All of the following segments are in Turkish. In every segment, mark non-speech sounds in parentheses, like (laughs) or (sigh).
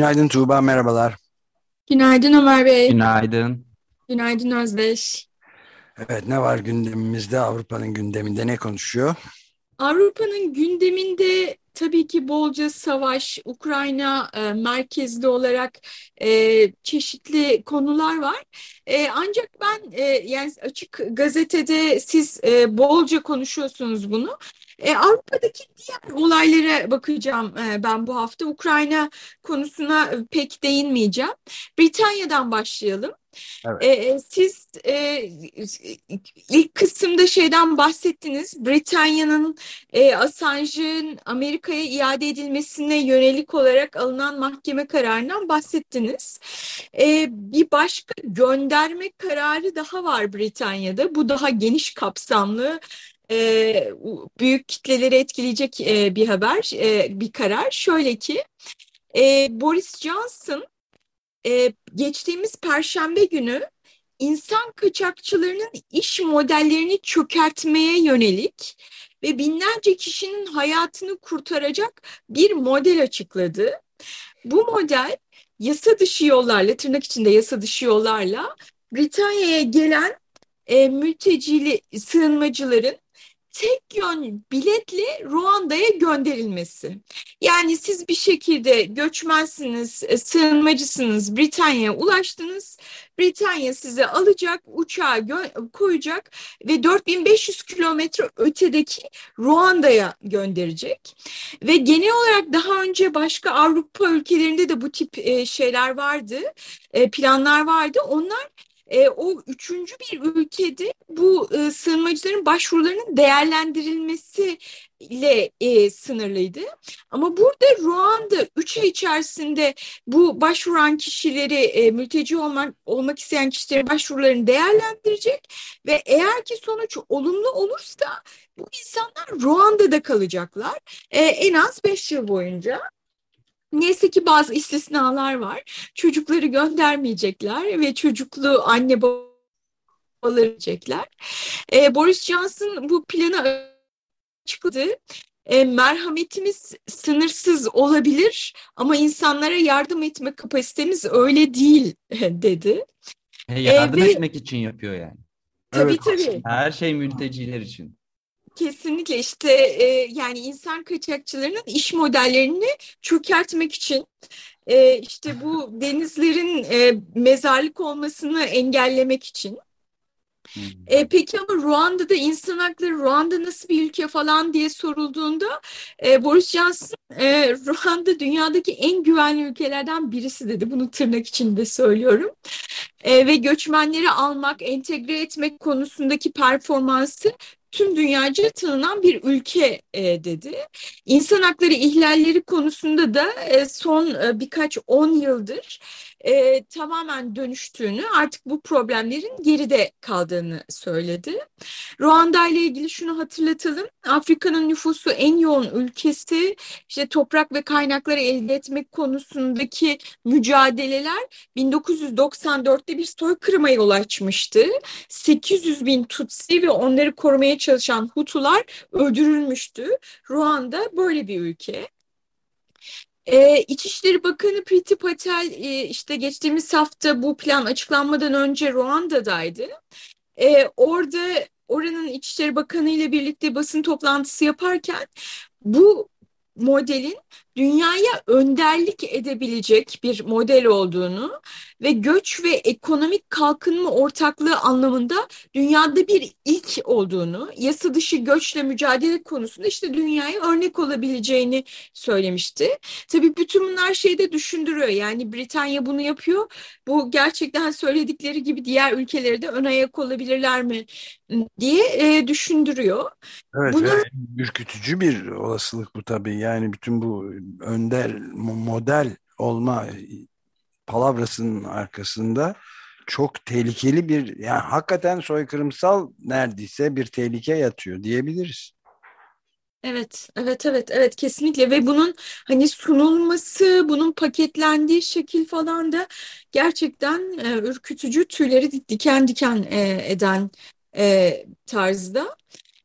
Günaydın Tuğba, merhabalar. Günaydın Ömer Bey. Günaydın. Günaydın Özdeş. Evet, ne var gündemimizde? Avrupa'nın gündeminde ne konuşuyor? Avrupa'nın gündeminde tabii ki bolca savaş, Ukrayna e, merkezli olarak e, çeşitli konular var. E, ancak ben e, yani açık gazetede siz e, bolca konuşuyorsunuz bunu. E, Avrupa'daki diğer olaylara bakacağım e, ben bu hafta. Ukrayna konusuna pek değinmeyeceğim. Britanya'dan başlayalım. Evet. E, siz e, ilk kısımda şeyden bahsettiniz. Britanya'nın e, Assange'ın Amerika'ya iade edilmesine yönelik olarak alınan mahkeme kararından bahsettiniz. E, bir başka gönderme kararı daha var Britanya'da. Bu daha geniş kapsamlı e, büyük kitleleri etkileyecek e, bir haber, e, bir karar. Şöyle ki e, Boris Johnson e, geçtiğimiz Perşembe günü insan kaçakçılarının iş modellerini çökertmeye yönelik ve binlerce kişinin hayatını kurtaracak bir model açıkladı. Bu model yasa dışı yollarla, tırnak içinde yasa dışı yollarla Britanya'ya gelen e, mültecili sığınmacıların tek yön biletle Ruanda'ya gönderilmesi. Yani siz bir şekilde göçmensiniz, e, sığınmacısınız, Britanya'ya ulaştınız. Britanya sizi alacak, uçağa koyacak ve 4500 kilometre ötedeki Ruanda'ya gönderecek. Ve genel olarak daha önce başka Avrupa ülkelerinde de bu tip e, şeyler vardı, e, planlar vardı. Onlar e, o üçüncü bir ülkede bu e, sığınmacıların başvurularının değerlendirilmesiyle e, sınırlıydı. Ama burada Ruanda üç ay içerisinde bu başvuran kişileri, e, mülteci olmak, olmak isteyen kişilerin başvurularını değerlendirecek ve eğer ki sonuç olumlu olursa bu insanlar Ruanda'da kalacaklar e, en az beş yıl boyunca. Neyse ki bazı istisnalar var. Çocukları göndermeyecekler ve çocuklu anne babaları verecekler. E, Boris Johnson bu planı açıkladı. E, merhametimiz sınırsız olabilir ama insanlara yardım etme kapasitemiz öyle değil (laughs) dedi. E, yardım e, ve, etmek için yapıyor yani. Tabii evet. tabii. Her şey mülteciler için. Kesinlikle işte e, yani insan kaçakçılarının iş modellerini çökertmek için e, işte bu denizlerin e, mezarlık olmasını engellemek için. E, peki ama Ruanda'da insan hakları, Ruanda nasıl bir ülke falan diye sorulduğunda e, Boris Johnson e, Ruanda dünyadaki en güvenli ülkelerden birisi dedi. Bunu tırnak içinde söylüyorum. E, ve göçmenleri almak, entegre etmek konusundaki performansı tüm dünyaca tanınan bir ülke e, dedi. İnsan hakları ihlalleri konusunda da e, son e, birkaç on yıldır e, tamamen dönüştüğünü artık bu problemlerin geride kaldığını söyledi. Ruanda ile ilgili şunu hatırlatalım. Afrika'nın nüfusu en yoğun ülkesi işte toprak ve kaynakları elde etmek konusundaki mücadeleler 1994'te bir soykırıma yol açmıştı. 800 bin Tutsi ve onları korumaya çalışan Hutular öldürülmüştü. Ruanda böyle bir ülke. Ee, İçişleri Bakanı Priti Patel e, işte geçtiğimiz hafta bu plan açıklanmadan önce Ruanda'daydı. Ee, orada oranın İçişleri Bakanı ile birlikte basın toplantısı yaparken bu modelin dünyaya önderlik edebilecek bir model olduğunu ve göç ve ekonomik kalkınma ortaklığı anlamında dünyada bir ilk olduğunu, yasa dışı göçle mücadele konusunda işte dünyaya örnek olabileceğini söylemişti. Tabii bütün bunlar şeyde düşündürüyor. Yani Britanya bunu yapıyor. Bu gerçekten söyledikleri gibi diğer ülkeleri de ön ayak olabilirler mi diye e, düşündürüyor. Evet ve ürkütücü bir olasılık bu tabii. Yani bütün bu önder model olma palavrasının arkasında çok tehlikeli bir yani hakikaten soykırımsal neredeyse bir tehlike yatıyor diyebiliriz. Evet, evet, evet, evet kesinlikle ve bunun hani sunulması, bunun paketlendiği şekil falan da gerçekten e, ürkütücü, tüyleri diken diken e, eden e, tarzda.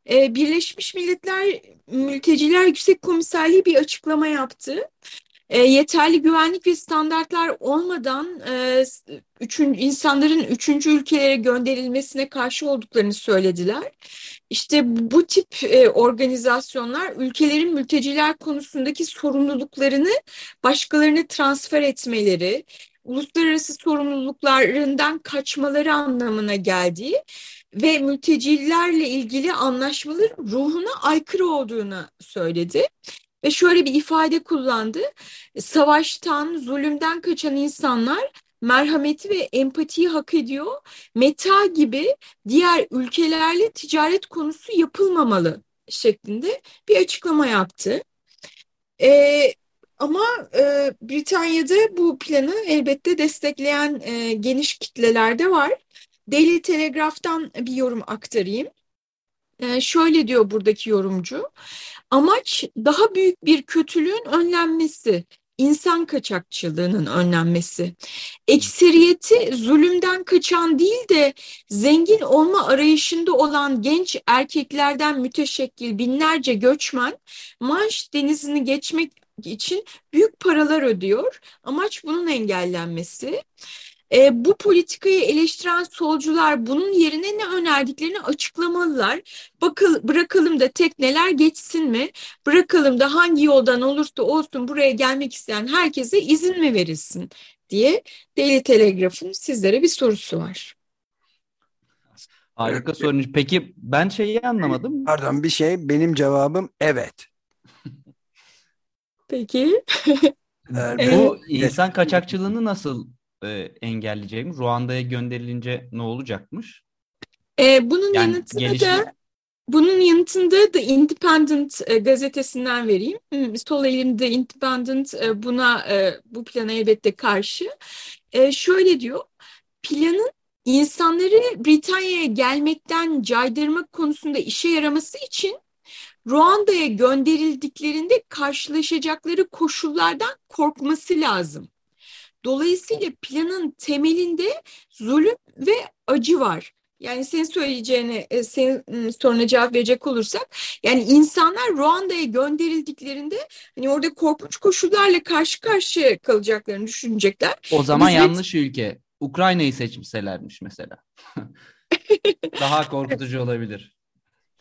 E, Birleşmiş Milletler Mülteciler Yüksek Komiserliği bir açıklama yaptı. E, yeterli güvenlik ve standartlar olmadan e, üçün, insanların üçüncü ülkelere gönderilmesine karşı olduklarını söylediler. İşte bu tip e, organizasyonlar ülkelerin mülteciler konusundaki sorumluluklarını başkalarına transfer etmeleri, uluslararası sorumluluklarından kaçmaları anlamına geldiği ve mültecilerle ilgili anlaşmaların ruhuna aykırı olduğunu söyledi. Ve şöyle bir ifade kullandı. Savaştan, zulümden kaçan insanlar merhameti ve empatiyi hak ediyor. Meta gibi diğer ülkelerle ticaret konusu yapılmamalı şeklinde bir açıklama yaptı. Ee, ama e, Britanya'da bu planı elbette destekleyen e, geniş kitleler de var. Daily Telegraph'tan bir yorum aktarayım. E, şöyle diyor buradaki yorumcu. Amaç daha büyük bir kötülüğün önlenmesi, insan kaçakçılığının önlenmesi. Ekseriyeti zulümden kaçan değil de zengin olma arayışında olan genç erkeklerden müteşekkil binlerce göçmen Manş denizini geçmek için büyük paralar ödüyor. Amaç bunun engellenmesi. E, bu politikayı eleştiren solcular bunun yerine ne önerdiklerini açıklamalılar. Bakıl, bırakalım da tekneler geçsin mi? Bırakalım da hangi yoldan olursa olsun buraya gelmek isteyen herkese izin mi verilsin diye Daily Telegraph'ın sizlere bir sorusu var. Harika sorun. Peki ben şeyi anlamadım. Pardon bir şey benim cevabım evet. Peki. Eğer (laughs) Evet. Bu insan kaçakçılığını nasıl e, engelleyeceğim? Ruanda'ya gönderilince ne olacakmış? E, bunun Yani yanıtını gelişme- da bunun yanıtında The Independent e, gazetesinden vereyim. Sol elimde Independent e, buna e, bu plana elbette karşı. E, şöyle diyor. Planın insanları Britanya'ya gelmekten caydırmak konusunda işe yaraması için Ruanda'ya gönderildiklerinde karşılaşacakları koşullardan korkması lazım. Dolayısıyla planın temelinde zulüm ve acı var. Yani senin söyleyeceğine, e, senin ım, soruna cevap verecek olursak, yani insanlar Ruanda'ya gönderildiklerinde hani orada korkunç koşullarla karşı karşıya kalacaklarını düşünecekler. O zaman Biz- yanlış ülke. Ukrayna'yı seçmişlermiş mesela. (laughs) Daha korkutucu olabilir.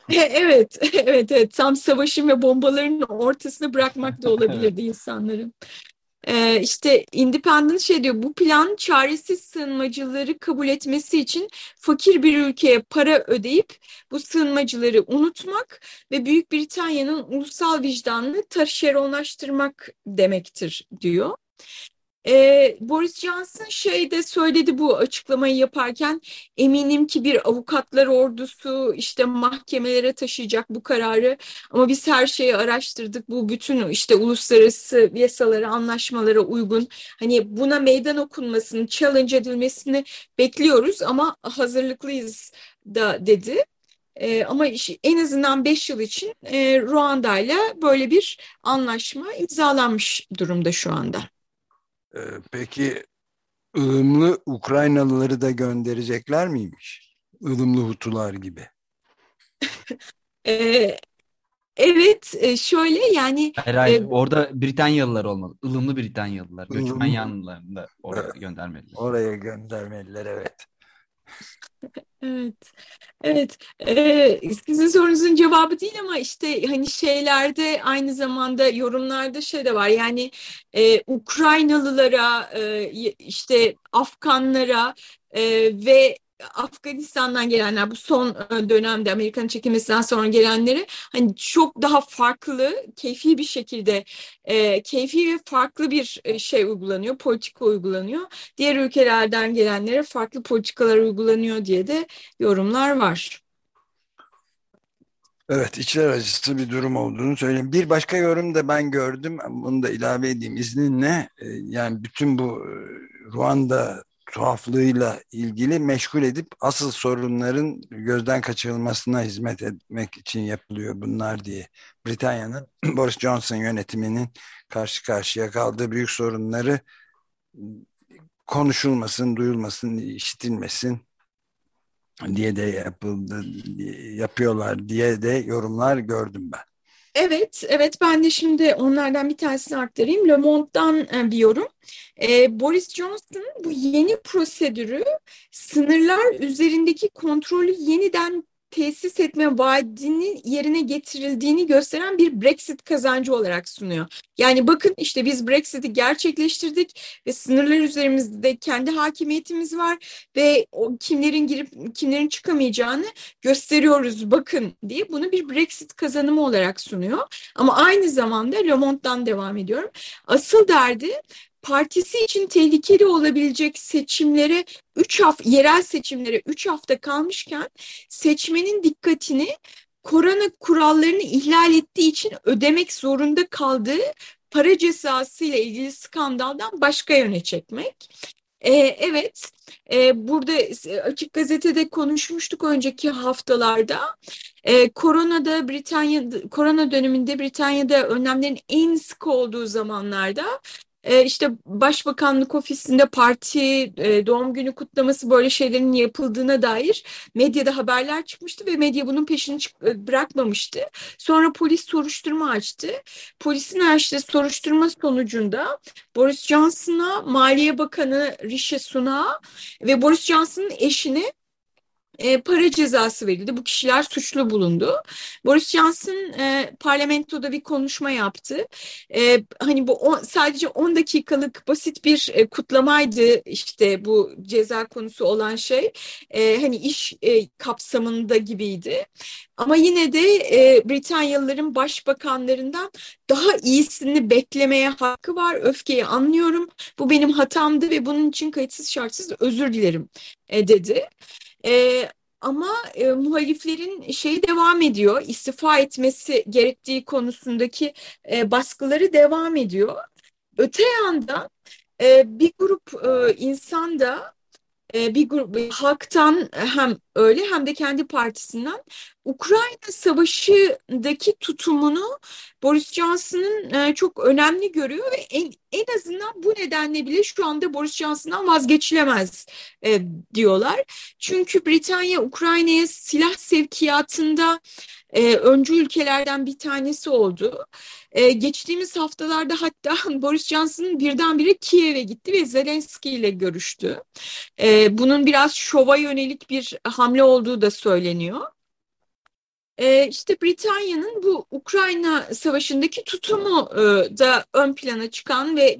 (laughs) Evet, (laughs) evet, evet. Tam savaşın ve bombaların ortasına bırakmak da olabilirdi insanları. Ee, işte Independent şey diyor, bu plan çaresiz sığınmacıları kabul etmesi için fakir bir ülkeye para ödeyip bu sığınmacıları unutmak ve Büyük Britanya'nın ulusal vicdanını taşeronlaştırmak demektir diyor. Ee, Boris Johnson şey de söyledi bu açıklamayı yaparken eminim ki bir avukatlar ordusu işte mahkemelere taşıyacak bu kararı ama biz her şeyi araştırdık bu bütün işte uluslararası yasalara anlaşmalara uygun hani buna meydan okunmasını challenge edilmesini bekliyoruz ama hazırlıklıyız da dedi. Ee, ama en azından 5 yıl için e, Ruanda ile böyle bir anlaşma imzalanmış durumda şu anda. Ee, peki ılımlı Ukraynalıları da gönderecekler miymiş? Ilımlı Hutular gibi. (laughs) Ee, evet e, şöyle yani Hayır, hayır. E, Orada Britanyalılar olmalı. Ilımlı Britanyalılar. Göçmen Ilımlı. yanlılarını da oraya göndermeliler. Oraya göndermeliler evet. Evet. Evet, e, sizin sorunuzun cevabı değil ama işte hani şeylerde aynı zamanda yorumlarda şey de var. Yani e, Ukraynalılara, e, işte Afganlara e, ve Afganistan'dan gelenler bu son e, dönemde Amerika'nın çekilmesinden sonra gelenleri hani çok daha farklı keyfi bir şekilde e, keyfi ve farklı bir e, şey uygulanıyor politika uygulanıyor diğer ülkelerden gelenlere farklı politikalar uygulanıyor diye de yorumlar var. Evet içler acısı bir durum olduğunu söyleyeyim. Bir başka yorum da ben gördüm. Bunu da ilave edeyim izninle. Yani bütün bu Ruanda tuhaflığıyla ilgili meşgul edip asıl sorunların gözden kaçırılmasına hizmet etmek için yapılıyor bunlar diye. Britanya'nın (clears throat) Boris Johnson yönetiminin karşı karşıya kaldığı büyük sorunları konuşulmasın, duyulmasın, işitilmesin diye de yapıldı, yapıyorlar diye de yorumlar gördüm ben. Evet, evet ben de şimdi onlardan bir tanesini aktarayım. Le Monde'dan e, bir yorum. Ee, Boris Johnson bu yeni prosedürü sınırlar üzerindeki kontrolü yeniden tesis etme vaadinin yerine getirildiğini gösteren bir Brexit kazancı olarak sunuyor. Yani bakın işte biz Brexit'i gerçekleştirdik ve sınırlar üzerimizde kendi hakimiyetimiz var ve o kimlerin girip kimlerin çıkamayacağını gösteriyoruz bakın diye bunu bir Brexit kazanımı olarak sunuyor. Ama aynı zamanda Le Monde'dan devam ediyorum. Asıl derdi partisi için tehlikeli olabilecek seçimlere 3 hafta yerel seçimlere 3 hafta kalmışken seçmenin dikkatini korona kurallarını ihlal ettiği için ödemek zorunda kaldığı para cezası ile ilgili skandaldan başka yöne çekmek. Ee, evet, e, burada açık gazetede konuşmuştuk önceki haftalarda. Ee, koronada Britanya, korona döneminde Britanya'da önlemlerin en sık olduğu zamanlarda e, işte Başbakanlık ofisinde parti e, doğum günü kutlaması böyle şeylerin yapıldığına dair medyada haberler çıkmıştı ve medya bunun peşini e, bırakmamıştı. Sonra polis soruşturma açtı. Polisin açtığı soruşturma sonucunda Boris Johnson'a, Maliye Bakanı Rishi Sunak'a ve Boris Johnson'ın eşini e, para cezası verildi. Bu kişiler suçlu bulundu. Boris Johnson e, parlamentoda bir konuşma yaptı. E, hani bu on, sadece 10 dakikalık basit bir e, kutlamaydı işte bu ceza konusu olan şey. E, hani iş e, kapsamında gibiydi. Ama yine de e, Britanyalıların başbakanlarından daha iyisini beklemeye hakkı var. Öfkeyi anlıyorum. Bu benim hatamdı ve bunun için kayıtsız şartsız özür dilerim e, dedi. E, ama e, muhaliflerin şeyi devam ediyor, istifa etmesi gerektiği konusundaki e, baskıları devam ediyor. Öte yandan e, bir grup e, insan da e, bir grup halktan hem öyle hem de kendi partisinden Ukrayna Savaşı'daki tutumunu Boris Johnson'ın e, çok önemli görüyor ve en, en azından bu nedenle bile şu anda Boris Johnson'dan vazgeçilemez e, diyorlar. Çünkü Britanya Ukrayna'ya silah sevkiyatında e, öncü ülkelerden bir tanesi oldu. E, geçtiğimiz haftalarda hatta (laughs) Boris Johnson birdenbire Kiev'e gitti ve Zelenski ile görüştü. E, bunun biraz şova yönelik bir hamle olduğu da söyleniyor. E, işte Britanya'nın bu Ukrayna Savaşı'ndaki tutumu e, da ön plana çıkan ve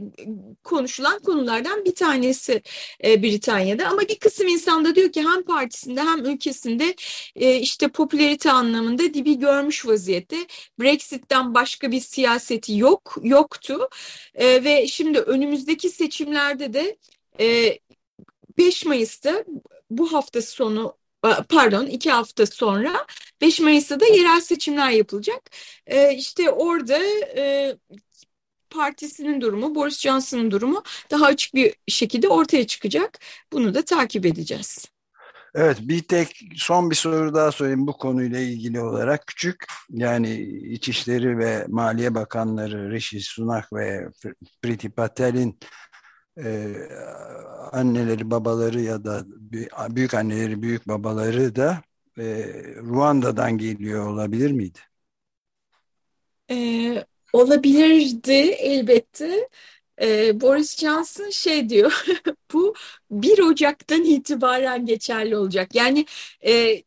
konuşulan konulardan bir tanesi e, Britanya'da. Ama bir kısım insan da diyor ki hem partisinde hem ülkesinde e, işte popülerite anlamında dibi görmüş vaziyette. Brexit'ten başka bir siyaseti yok, yoktu. E, ve şimdi önümüzdeki seçimlerde de e, 5 Mayıs'ta bu hafta sonu pardon iki hafta sonra 5 Mayıs'ta da yerel seçimler yapılacak. E, işte orada e, partisinin durumu, Boris Johnson'ın durumu daha açık bir şekilde ortaya çıkacak. Bunu da takip edeceğiz. Evet bir tek son bir soru daha sorayım bu konuyla ilgili olarak küçük yani İçişleri ve Maliye Bakanları Rishi Sunak ve Priti Patel'in e, anneleri babaları ya da büyük anneleri büyük babaları da e, Ruanda'dan geliyor olabilir miydi? Ee, olabilirdi elbette. Ee, Boris Johnson şey diyor, (laughs) bu 1 Ocak'tan itibaren geçerli olacak. Yani e,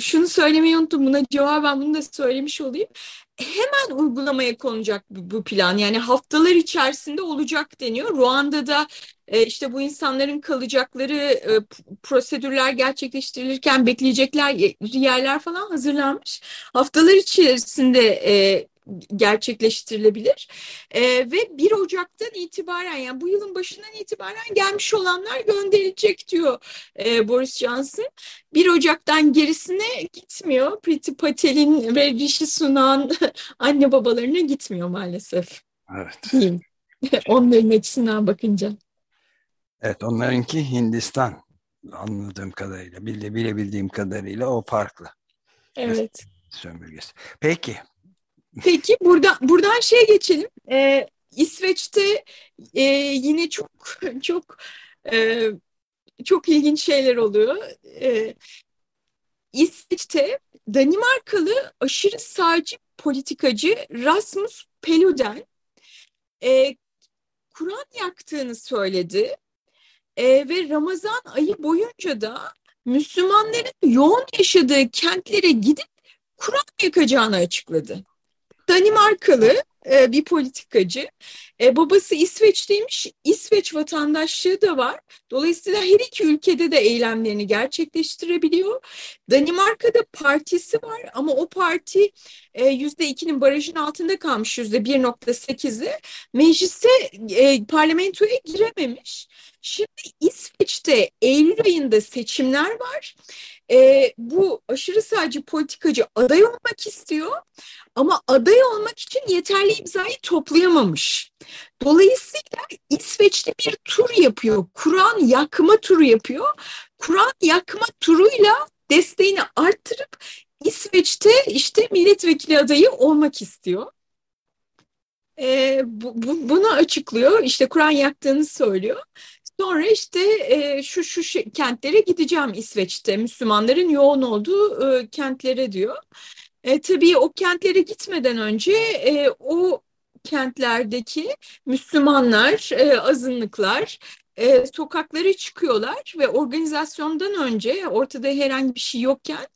şunu söylemeyi unuttum. Buna cevaben bunu da söylemiş olayım. Hemen uygulamaya konacak bu plan. Yani haftalar içerisinde olacak deniyor. Ruanda'da e, işte bu insanların kalacakları e, prosedürler gerçekleştirilirken bekleyecekler yerler falan hazırlanmış. Haftalar içerisinde e, gerçekleştirilebilir. E, ve 1 Ocak'tan itibaren yani bu yılın başından itibaren gelmiş olanlar gönderilecek diyor e, Boris Johnson. 1 Ocak'tan gerisine gitmiyor. Priti Patel'in ve Rishi Sunan (laughs) anne babalarına gitmiyor maalesef. Evet. Diyeyim. (laughs) Onların açısından bakınca. Evet onlarınki Hindistan anladığım kadarıyla, bile, bilebildiğim kadarıyla o farklı. Evet. Sömürgesi. Peki Peki buradan buradan şeye geçelim. Ee, İsveç'te e, yine çok çok e, çok ilginç şeyler oluyor. E, İsveç'te Danimarkalı aşırı sağcı politikacı Rasmus Paludan e, Kur'an yaktığını söyledi e, ve Ramazan ayı boyunca da Müslümanların yoğun yaşadığı kentlere gidip Kur'an yakacağını açıkladı. Danimarkalı e, bir politikacı. E, babası İsveçliymiş. İsveç vatandaşlığı da var. Dolayısıyla her iki ülkede de eylemlerini gerçekleştirebiliyor. Danimarka'da partisi var ama o parti e, yüzde ikinin barajın altında kalmış yüzde 1.8'i. Meclise, e, parlamentoya girememiş. Şimdi İsveç'te Eylül ayında seçimler var. E, bu aşırı sağcı politikacı aday olmak istiyor ama aday olmak için yeterli imzayı toplayamamış. Dolayısıyla İsveç'te bir tur yapıyor. Kur'an yakma turu yapıyor. Kur'an yakma turuyla desteğini arttırıp İsveç'te işte milletvekili adayı olmak istiyor. Ee, bu, bu, bunu açıklıyor. İşte Kur'an yaktığını söylüyor. Sonra işte e, şu şu kentlere gideceğim İsveç'te Müslümanların yoğun olduğu e, kentlere diyor. E, tabii o kentlere gitmeden önce e, o kentlerdeki Müslümanlar, e, azınlıklar e, sokaklara çıkıyorlar ve organizasyondan önce ortada herhangi bir şey yokken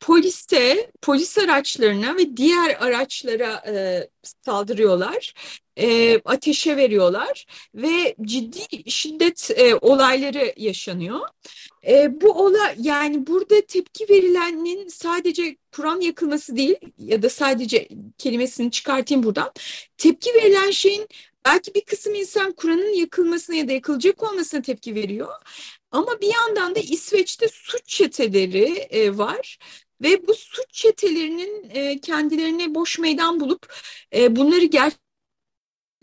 poliste, polis araçlarına ve diğer araçlara e, saldırıyorlar. E, ateşe veriyorlar ve ciddi şiddet e, olayları yaşanıyor. E, bu olay yani burada tepki verilenin sadece Kur'an yakılması değil ya da sadece kelimesini çıkartayım buradan. Tepki verilen şeyin belki bir kısım insan Kur'an'ın yakılmasına ya da yakılacak olmasına tepki veriyor. Ama bir yandan da İsveç'te suç çeteleri e, var ve bu suç çetelerinin e, kendilerine boş meydan bulup e, bunları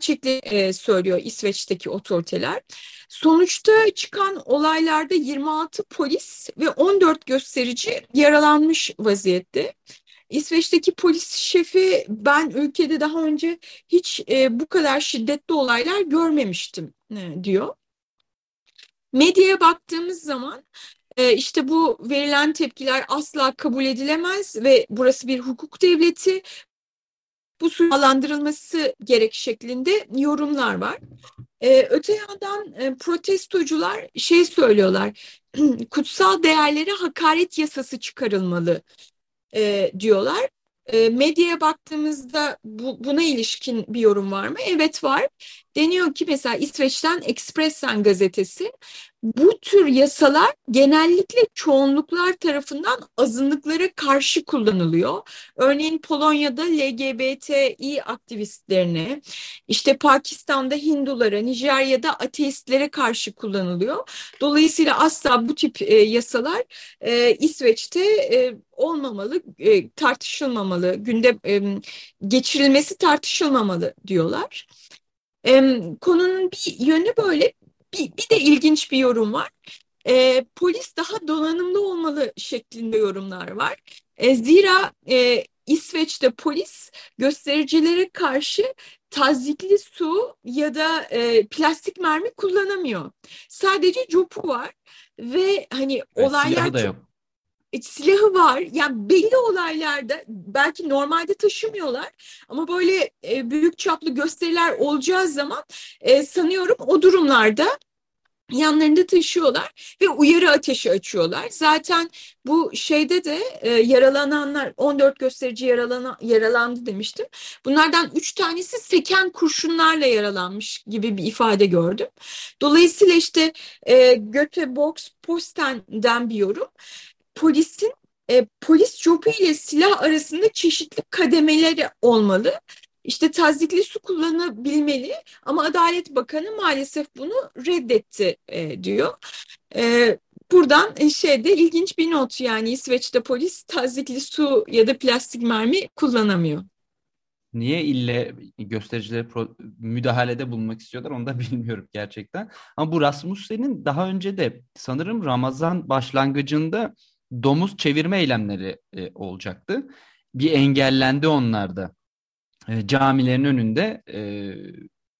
gerçekten e, söylüyor İsveç'teki otoriteler. Sonuçta çıkan olaylarda 26 polis ve 14 gösterici yaralanmış vaziyette. İsveç'teki polis şefi ben ülkede daha önce hiç e, bu kadar şiddetli olaylar görmemiştim e, diyor. Medyaya baktığımız zaman e, işte bu verilen tepkiler asla kabul edilemez ve burası bir hukuk devleti bu sürülandırılması gerek şeklinde yorumlar var. Ee, öte yandan e, protestocular şey söylüyorlar, (clears throat) kutsal değerlere hakaret yasası çıkarılmalı e, diyorlar. E, medyaya baktığımızda bu, buna ilişkin bir yorum var mı? Evet var. Deniyor ki mesela İsveç'ten Expressen gazetesi bu tür yasalar genellikle çoğunluklar tarafından azınlıklara karşı kullanılıyor. Örneğin Polonya'da LGBTİ aktivistlerine, işte Pakistan'da Hindulara, Nijerya'da ateistlere karşı kullanılıyor. Dolayısıyla asla bu tip e, yasalar e, İsveç'te e, olmamalı, e, tartışılmamalı, günde e, geçirilmesi tartışılmamalı diyorlar. E, konunun bir yönü böyle bir, bir de ilginç bir yorum var. E, polis daha donanımlı olmalı şeklinde yorumlar var. E, zira e, İsveç'te polis göstericilere karşı tazikli su ya da e, plastik mermi kullanamıyor. Sadece copu var ve hani ve olaylar silahı da çok- yok. Silahı var. Yani belli olaylarda belki normalde taşımıyorlar ama böyle e, büyük çaplı gösteriler olacağı zaman e, sanıyorum o durumlarda yanlarında taşıyorlar ve uyarı ateşi açıyorlar. Zaten bu şeyde de e, yaralananlar 14 gösterici yaralana, yaralandı demiştim. Bunlardan 3 tanesi seken kurşunlarla yaralanmış gibi bir ifade gördüm. Dolayısıyla işte e, Göteborgs Posten'den bir yorum. Polisin e, polis jopu ile silah arasında çeşitli kademeleri olmalı. İşte tazikli su kullanabilmeli ama Adalet Bakanı maalesef bunu reddetti e, diyor. E, buradan e, şeyde ilginç bir not yani İsveç'te polis tazikli su ya da plastik mermi kullanamıyor. Niye ille göstericilere müdahalede bulunmak istiyorlar onu da (laughs) bilmiyorum gerçekten. Ama bu Rasmussen'in daha önce de sanırım Ramazan başlangıcında domuz çevirme eylemleri e, olacaktı. Bir engellendi onlarda e, camilerin önünde e,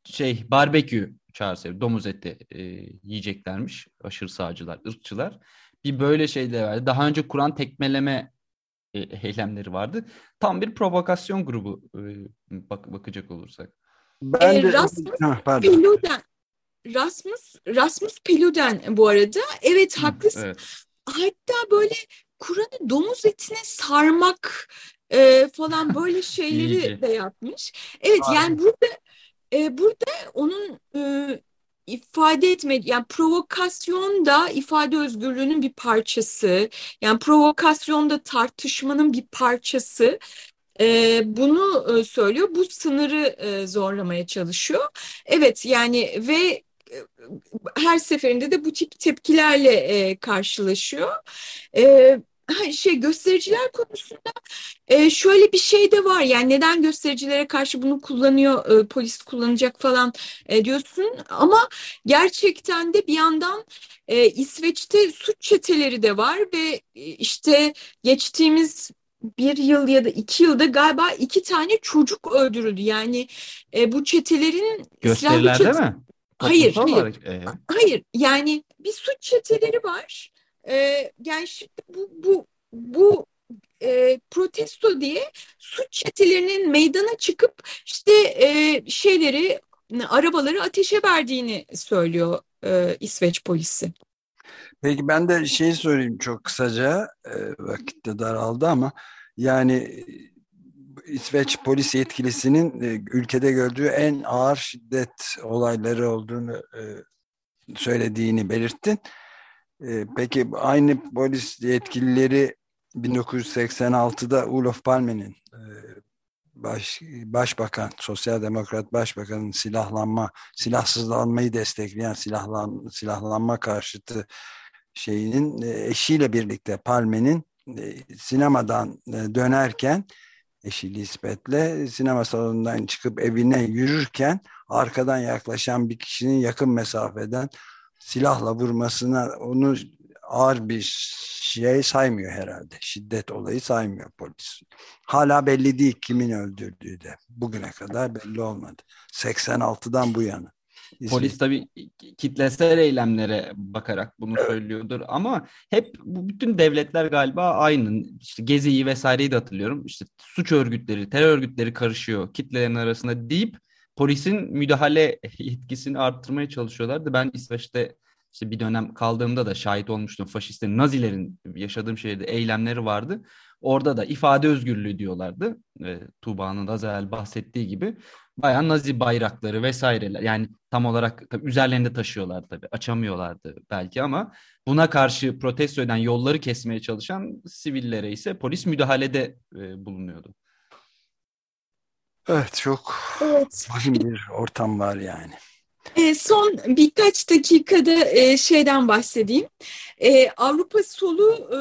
şey barbekü çağrısı, domuz eti e, yiyeceklermiş aşırı sağcılar, ırkçılar. Bir böyle şey de vardı. Daha önce Kur'an tekmeleme e, eylemleri vardı. Tam bir provokasyon grubu e, bak, bakacak olursak. Ben e, de... Rasmus Peluden, Rasmus, Rasmus Peluden bu arada. Evet haklısın. Evet. Hatta böyle Kur'an'ı domuz etine sarmak e, falan (laughs) böyle şeyleri de yapmış. Evet Aynen. yani burada e, burada onun e, ifade etme yani provokasyon da ifade özgürlüğünün bir parçası. Yani provokasyon da tartışmanın bir parçası. E, bunu e, söylüyor. Bu sınırı e, zorlamaya çalışıyor. Evet yani ve her seferinde de bu tip tepkilerle e, karşılaşıyor. E, şey göstericiler konusunda e, şöyle bir şey de var yani neden göstericilere karşı bunu kullanıyor e, polis kullanacak falan e, diyorsun ama gerçekten de bir yandan e, İsveç'te suç çeteleri de var ve e, işte geçtiğimiz bir yıl ya da iki yılda galiba iki tane çocuk öldürüldü yani e, bu çetelerin gösterilerde çete... mi? Hayır, hayır. e... hayır. Yani bir suç çeteleri var. Ee, yani şimdi bu bu bu e, protesto diye suç çetelerinin meydana çıkıp işte e, şeyleri arabaları ateşe verdiğini söylüyor e, İsveç polisi. Peki ben de şey sorayım çok kısaca e, vakit de daraldı ama yani İsveç polis yetkilisinin e, ülkede gördüğü en ağır şiddet olayları olduğunu e, söylediğini belirttin. E, peki aynı polis yetkilileri 1986'da Olof Palme'nin baş, başbakan, sosyal demokrat başbakanın silahlanma, silahsızlanmayı destekleyen silahlan, silahlanma karşıtı şeyinin eşiyle birlikte Palme'nin sinemadan dönerken eşi Lisbeth'le sinema salonundan çıkıp evine yürürken arkadan yaklaşan bir kişinin yakın mesafeden silahla vurmasına onu ağır bir şey saymıyor herhalde. Şiddet olayı saymıyor polis. Hala belli değil kimin öldürdüğü de. Bugüne kadar belli olmadı. 86'dan bu yana. Polis tabii kitlesel eylemlere bakarak bunu evet. söylüyordur ama hep bu bütün devletler galiba aynı. İşte Gezi'yi vesaireyi de hatırlıyorum. İşte suç örgütleri, terör örgütleri karışıyor kitlelerin arasında deyip polisin müdahale yetkisini arttırmaya çalışıyorlardı. Ben İsveç'te işte bir dönem kaldığımda da şahit olmuştum. Faşistlerin, Nazilerin yaşadığım şehirde eylemleri vardı. Orada da ifade özgürlüğü diyorlardı. E, Tuğba'nın az evvel bahsettiği gibi. Bayağı Nazi bayrakları vesaireler. Yani tam olarak tabii üzerlerinde taşıyorlar tabii. Açamıyorlardı belki ama buna karşı protesto eden yolları kesmeye çalışan sivillere ise polis müdahalede e, bulunuyordu. Evet çok evet. bir ortam var yani. Son birkaç dakikada e, şeyden bahsedeyim. E, Avrupa solu e,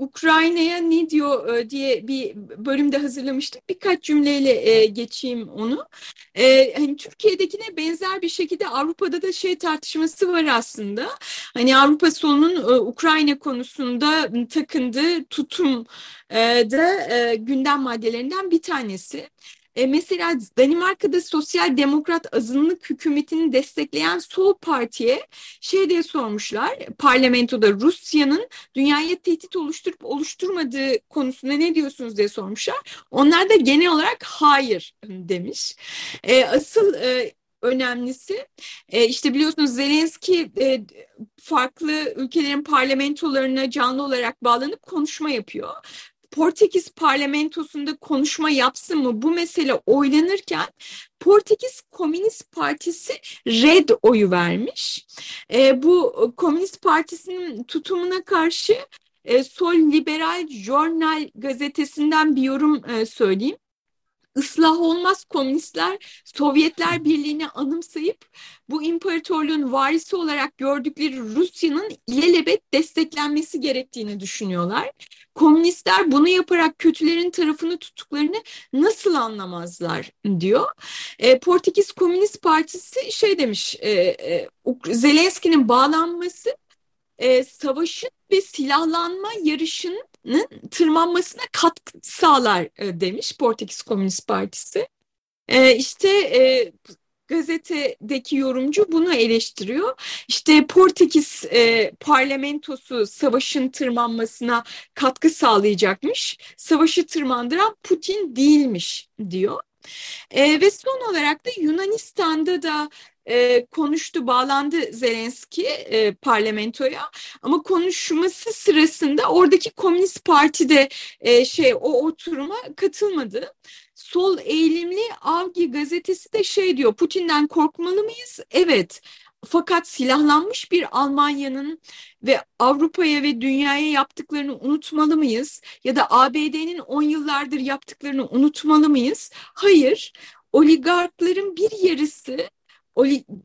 Ukrayna'ya ne diyor e, diye bir bölümde hazırlamıştık. Birkaç cümleyle e, geçeyim onu. E, hani Türkiye'dekine benzer bir şekilde Avrupa'da da şey tartışması var aslında. Hani Avrupa solunun e, Ukrayna konusunda takındığı tutum e, da e, gündem maddelerinden bir tanesi. E, mesela Danimarka'da sosyal demokrat azınlık hükümetini destekleyen Sol Parti'ye şey diye sormuşlar parlamentoda Rusya'nın dünyaya tehdit oluşturup oluşturmadığı konusunda ne diyorsunuz diye sormuşlar. Onlar da genel olarak hayır demiş. E, asıl e, önemlisi e, işte biliyorsunuz Zelenski e, farklı ülkelerin parlamentolarına canlı olarak bağlanıp konuşma yapıyor. Portekiz parlamentosunda konuşma yapsın mı bu mesele oylanırken Portekiz Komünist Partisi red oyu vermiş. E, bu Komünist Partisi'nin tutumuna karşı e, Sol Liberal Journal gazetesinden bir yorum e, söyleyeyim. Islah olmaz komünistler Sovyetler Birliği'ni anımsayıp bu imparatorluğun varisi olarak gördükleri Rusya'nın ilelebet desteklenmesi gerektiğini düşünüyorlar. Komünistler bunu yaparak kötülerin tarafını tuttuklarını nasıl anlamazlar diyor. E, Portekiz Komünist Partisi şey demiş e, e, Zelenski'nin bağlanması e, savaşın ve silahlanma yarışının tırmanmasına katkı sağlar e, demiş Portekiz Komünist Partisi. E, işte e, gazetedeki yorumcu bunu eleştiriyor. İşte Portekiz e, parlamentosu savaşın tırmanmasına katkı sağlayacakmış. Savaşı tırmandıran Putin değilmiş diyor. E, ve son olarak da Yunanistan'da da e, konuştu, bağlandı Zelenski e, parlamentoya. Ama konuşması sırasında oradaki Komünist Parti de e, şey o oturuma katılmadı. Sol eğilimli Avgi gazetesi de şey diyor, Putin'den korkmalı mıyız? Evet. Fakat silahlanmış bir Almanya'nın ve Avrupa'ya ve dünyaya yaptıklarını unutmalı mıyız? Ya da ABD'nin 10 yıllardır yaptıklarını unutmalı mıyız? Hayır. Oligarkların bir yarısı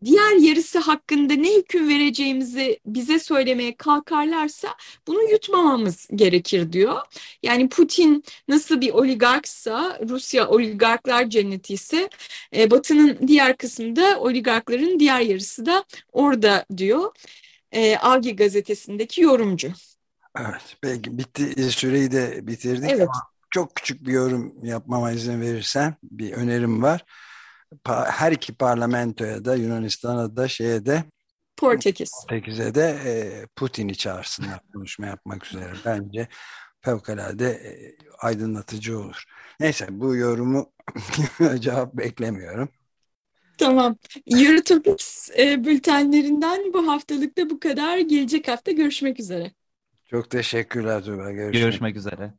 diğer yarısı hakkında ne hüküm vereceğimizi bize söylemeye kalkarlarsa bunu yutmamamız gerekir diyor. Yani Putin nasıl bir oligarksa Rusya oligarklar cenneti ise e, Batı'nın diğer kısmında oligarkların diğer yarısı da orada diyor. E, Avgi gazetesindeki yorumcu. Evet, belki bitti süreyi de bitirdik evet. ama çok küçük bir yorum yapmama izin verirsen bir önerim var her iki parlamentoya da Yunanistan'a da şeye de Portekiz. Portekiz'e de e, Putin'i çağırsınlar konuşma yapmak üzere. Bence fevkalade e, aydınlatıcı olur. Neyse bu yorumu (laughs) cevap beklemiyorum. Tamam. Eurotopics e, bültenlerinden bu haftalıkta bu kadar. Gelecek hafta görüşmek üzere. Çok teşekkürler Tuba. Görüşmek, görüşmek üzere.